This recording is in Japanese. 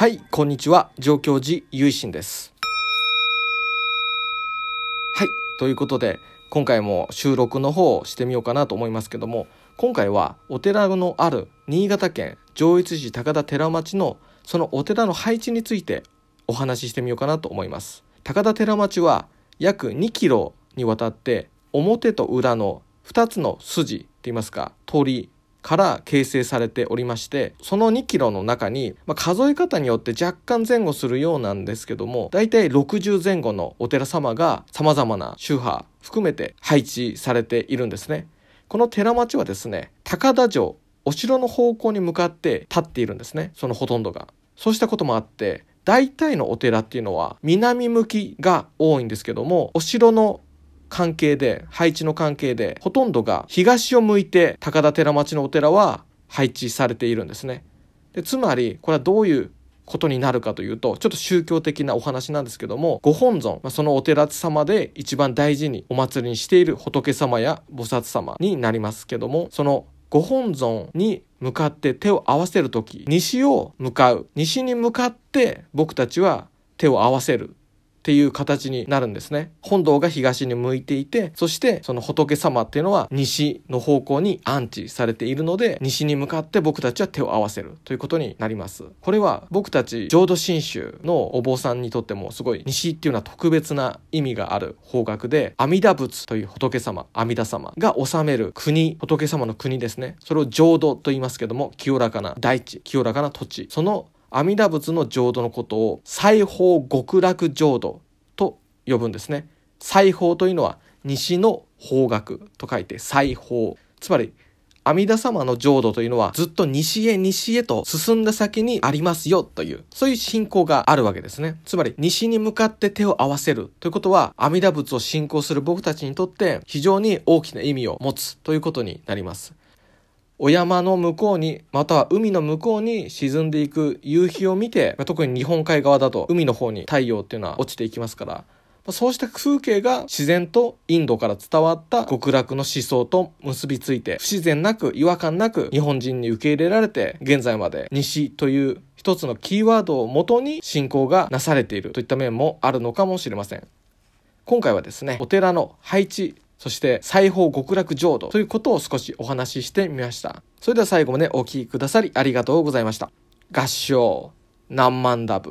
はい、こんにちは。上京寺ゆいしんです。はい、ということで、今回も収録の方をしてみようかなと思いますけども、今回はお寺のある新潟県上越市高田寺町のそのお寺の配置についてお話ししてみようかなと思います。高田寺町は約2キロにわたって表と裏の2つの筋って言いますか通りから形成されておりましてその2キロの中に、まあ、数え方によって若干前後するようなんですけども大体60前後のお寺様が様々な宗派含めて配置されているんですね。この寺町はですね高田城お城の方向に向かって立っているんですねそのほとんどが。そうしたこともあって大体のお寺っていうのは南向きが多いんですけどもお城の関係で配置の関係でほとんどが東を向いて高田寺町のお寺は配置されているんですね。でつまりこれはどういうことになるかというとちょっと宗教的なお話なんですけどもご本尊、そのお寺様で一番大事にお祭りにしている仏様や菩薩様になりますけどもそのご本尊に向かって手を合わせる時西を向かう西に向かって僕たちは手を合わせるっていう形になるんですね。本堂が東に向いていてそしてその仏様っていうのは西の方向に安置されているので西に向かって僕たちは手を合わせるということになります。これは僕たち浄土真宗のお坊さんにとってもすごい西っていうのは特別な意味がある方角で阿弥陀仏という仏様阿弥陀様が治める国仏様の国ですね。それを浄土と言いますけども清らかな大地清らかな土地。その阿弥陀仏の浄土のことを西方極楽浄土と呼ぶんですね。西方というのは西の方角と書いて西方つまり阿弥陀様の浄土というのはずっと西へ西へと進んだ先にありますよというそういう信仰があるわけですね。つまり西に向かって手を合わせるということは阿弥陀仏を信仰する僕たちにとって非常に大きな意味を持つということになります。お山の向こうにまたは海の向こうに沈んでいく夕日を見て特に日本海側だと海の方に太陽っていうのは落ちていきますからそうした風景が自然とインドから伝わった極楽の思想と結びついて不自然なく違和感なく日本人に受け入れられて現在まで西という一つのキーワードをもとに信仰がなされているといった面もあるのかもしれません。今回はですねお寺の配置そして裁縫極楽浄土ということを少しお話ししてみました。それでは最後までお聴きくださりありがとうございました。合唱、何万ダブ。